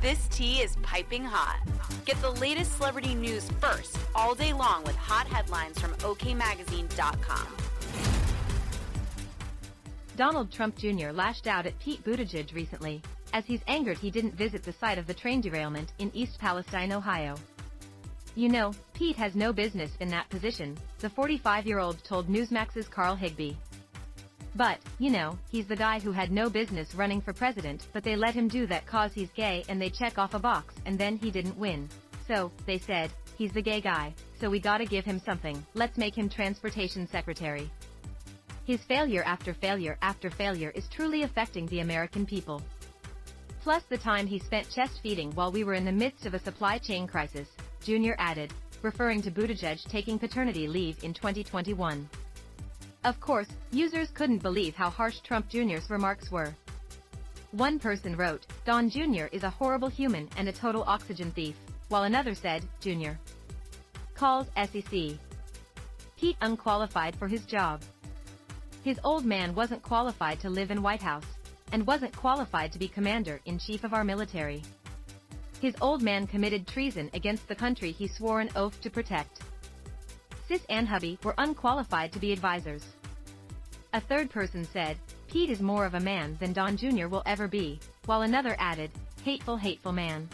This tea is piping hot. Get the latest celebrity news first all day long with hot headlines from OKMagazine.com. Donald Trump Jr. lashed out at Pete Buttigieg recently, as he's angered he didn't visit the site of the train derailment in East Palestine, Ohio. You know, Pete has no business in that position, the 45-year-old told Newsmax's Carl Higbie. But, you know, he's the guy who had no business running for president but they let him do that cause he's gay and they check off a box and then he didn't win. So, they said, he's the gay guy, so we gotta give him something, let's make him transportation secretary. His failure after failure after failure is truly affecting the American people. Plus the time he spent chest feeding while we were in the midst of a supply chain crisis, Jr. added, referring to Buttigieg taking paternity leave in 2021. Of course, users couldn't believe how harsh Trump Jr.'s remarks were. One person wrote, Don Jr. is a horrible human and a total oxygen thief, while another said, Jr. calls SEC. Pete unqualified for his job. His old man wasn't qualified to live in White House, and wasn't qualified to be commander-in-chief of our military. His old man committed treason against the country he swore an oath to protect. Sis and hubby were unqualified to be advisors. A third person said, Pete is more of a man than Don Jr. will ever be, while another added, hateful hateful man.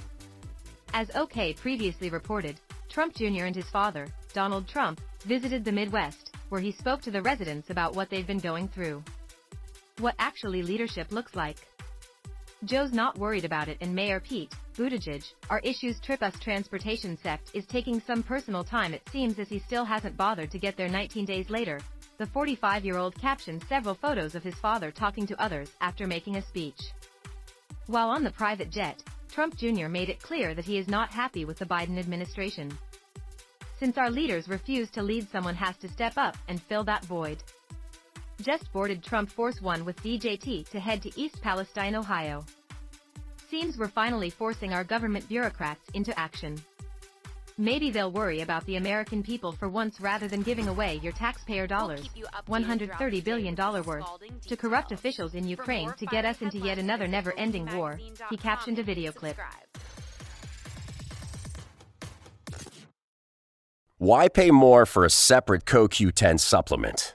As OK previously reported, Trump Jr. and his father, Donald Trump, visited the Midwest, where he spoke to the residents about what they've been going through. What actually leadership looks like. Joe's not worried about it and Mayor Pete, Buttigieg, our issues trip us transportation sect is taking some personal time it seems as he still hasn't bothered to get there 19 days later. The 45-year-old captioned several photos of his father talking to others after making a speech. While on the private jet, Trump Jr. made it clear that he is not happy with the Biden administration. Since our leaders refuse to lead someone has to step up and fill that void. Just boarded Trump Force One with DJT to head to East Palestine, Ohio. Seems we're finally forcing our government bureaucrats into action. Maybe they'll worry about the American people for once rather than giving away your taxpayer dollars, $130 billion worth, to corrupt officials in Ukraine to get us into yet another never-ending war, he captioned a video clip. Why pay more for a separate CoQ10 supplement?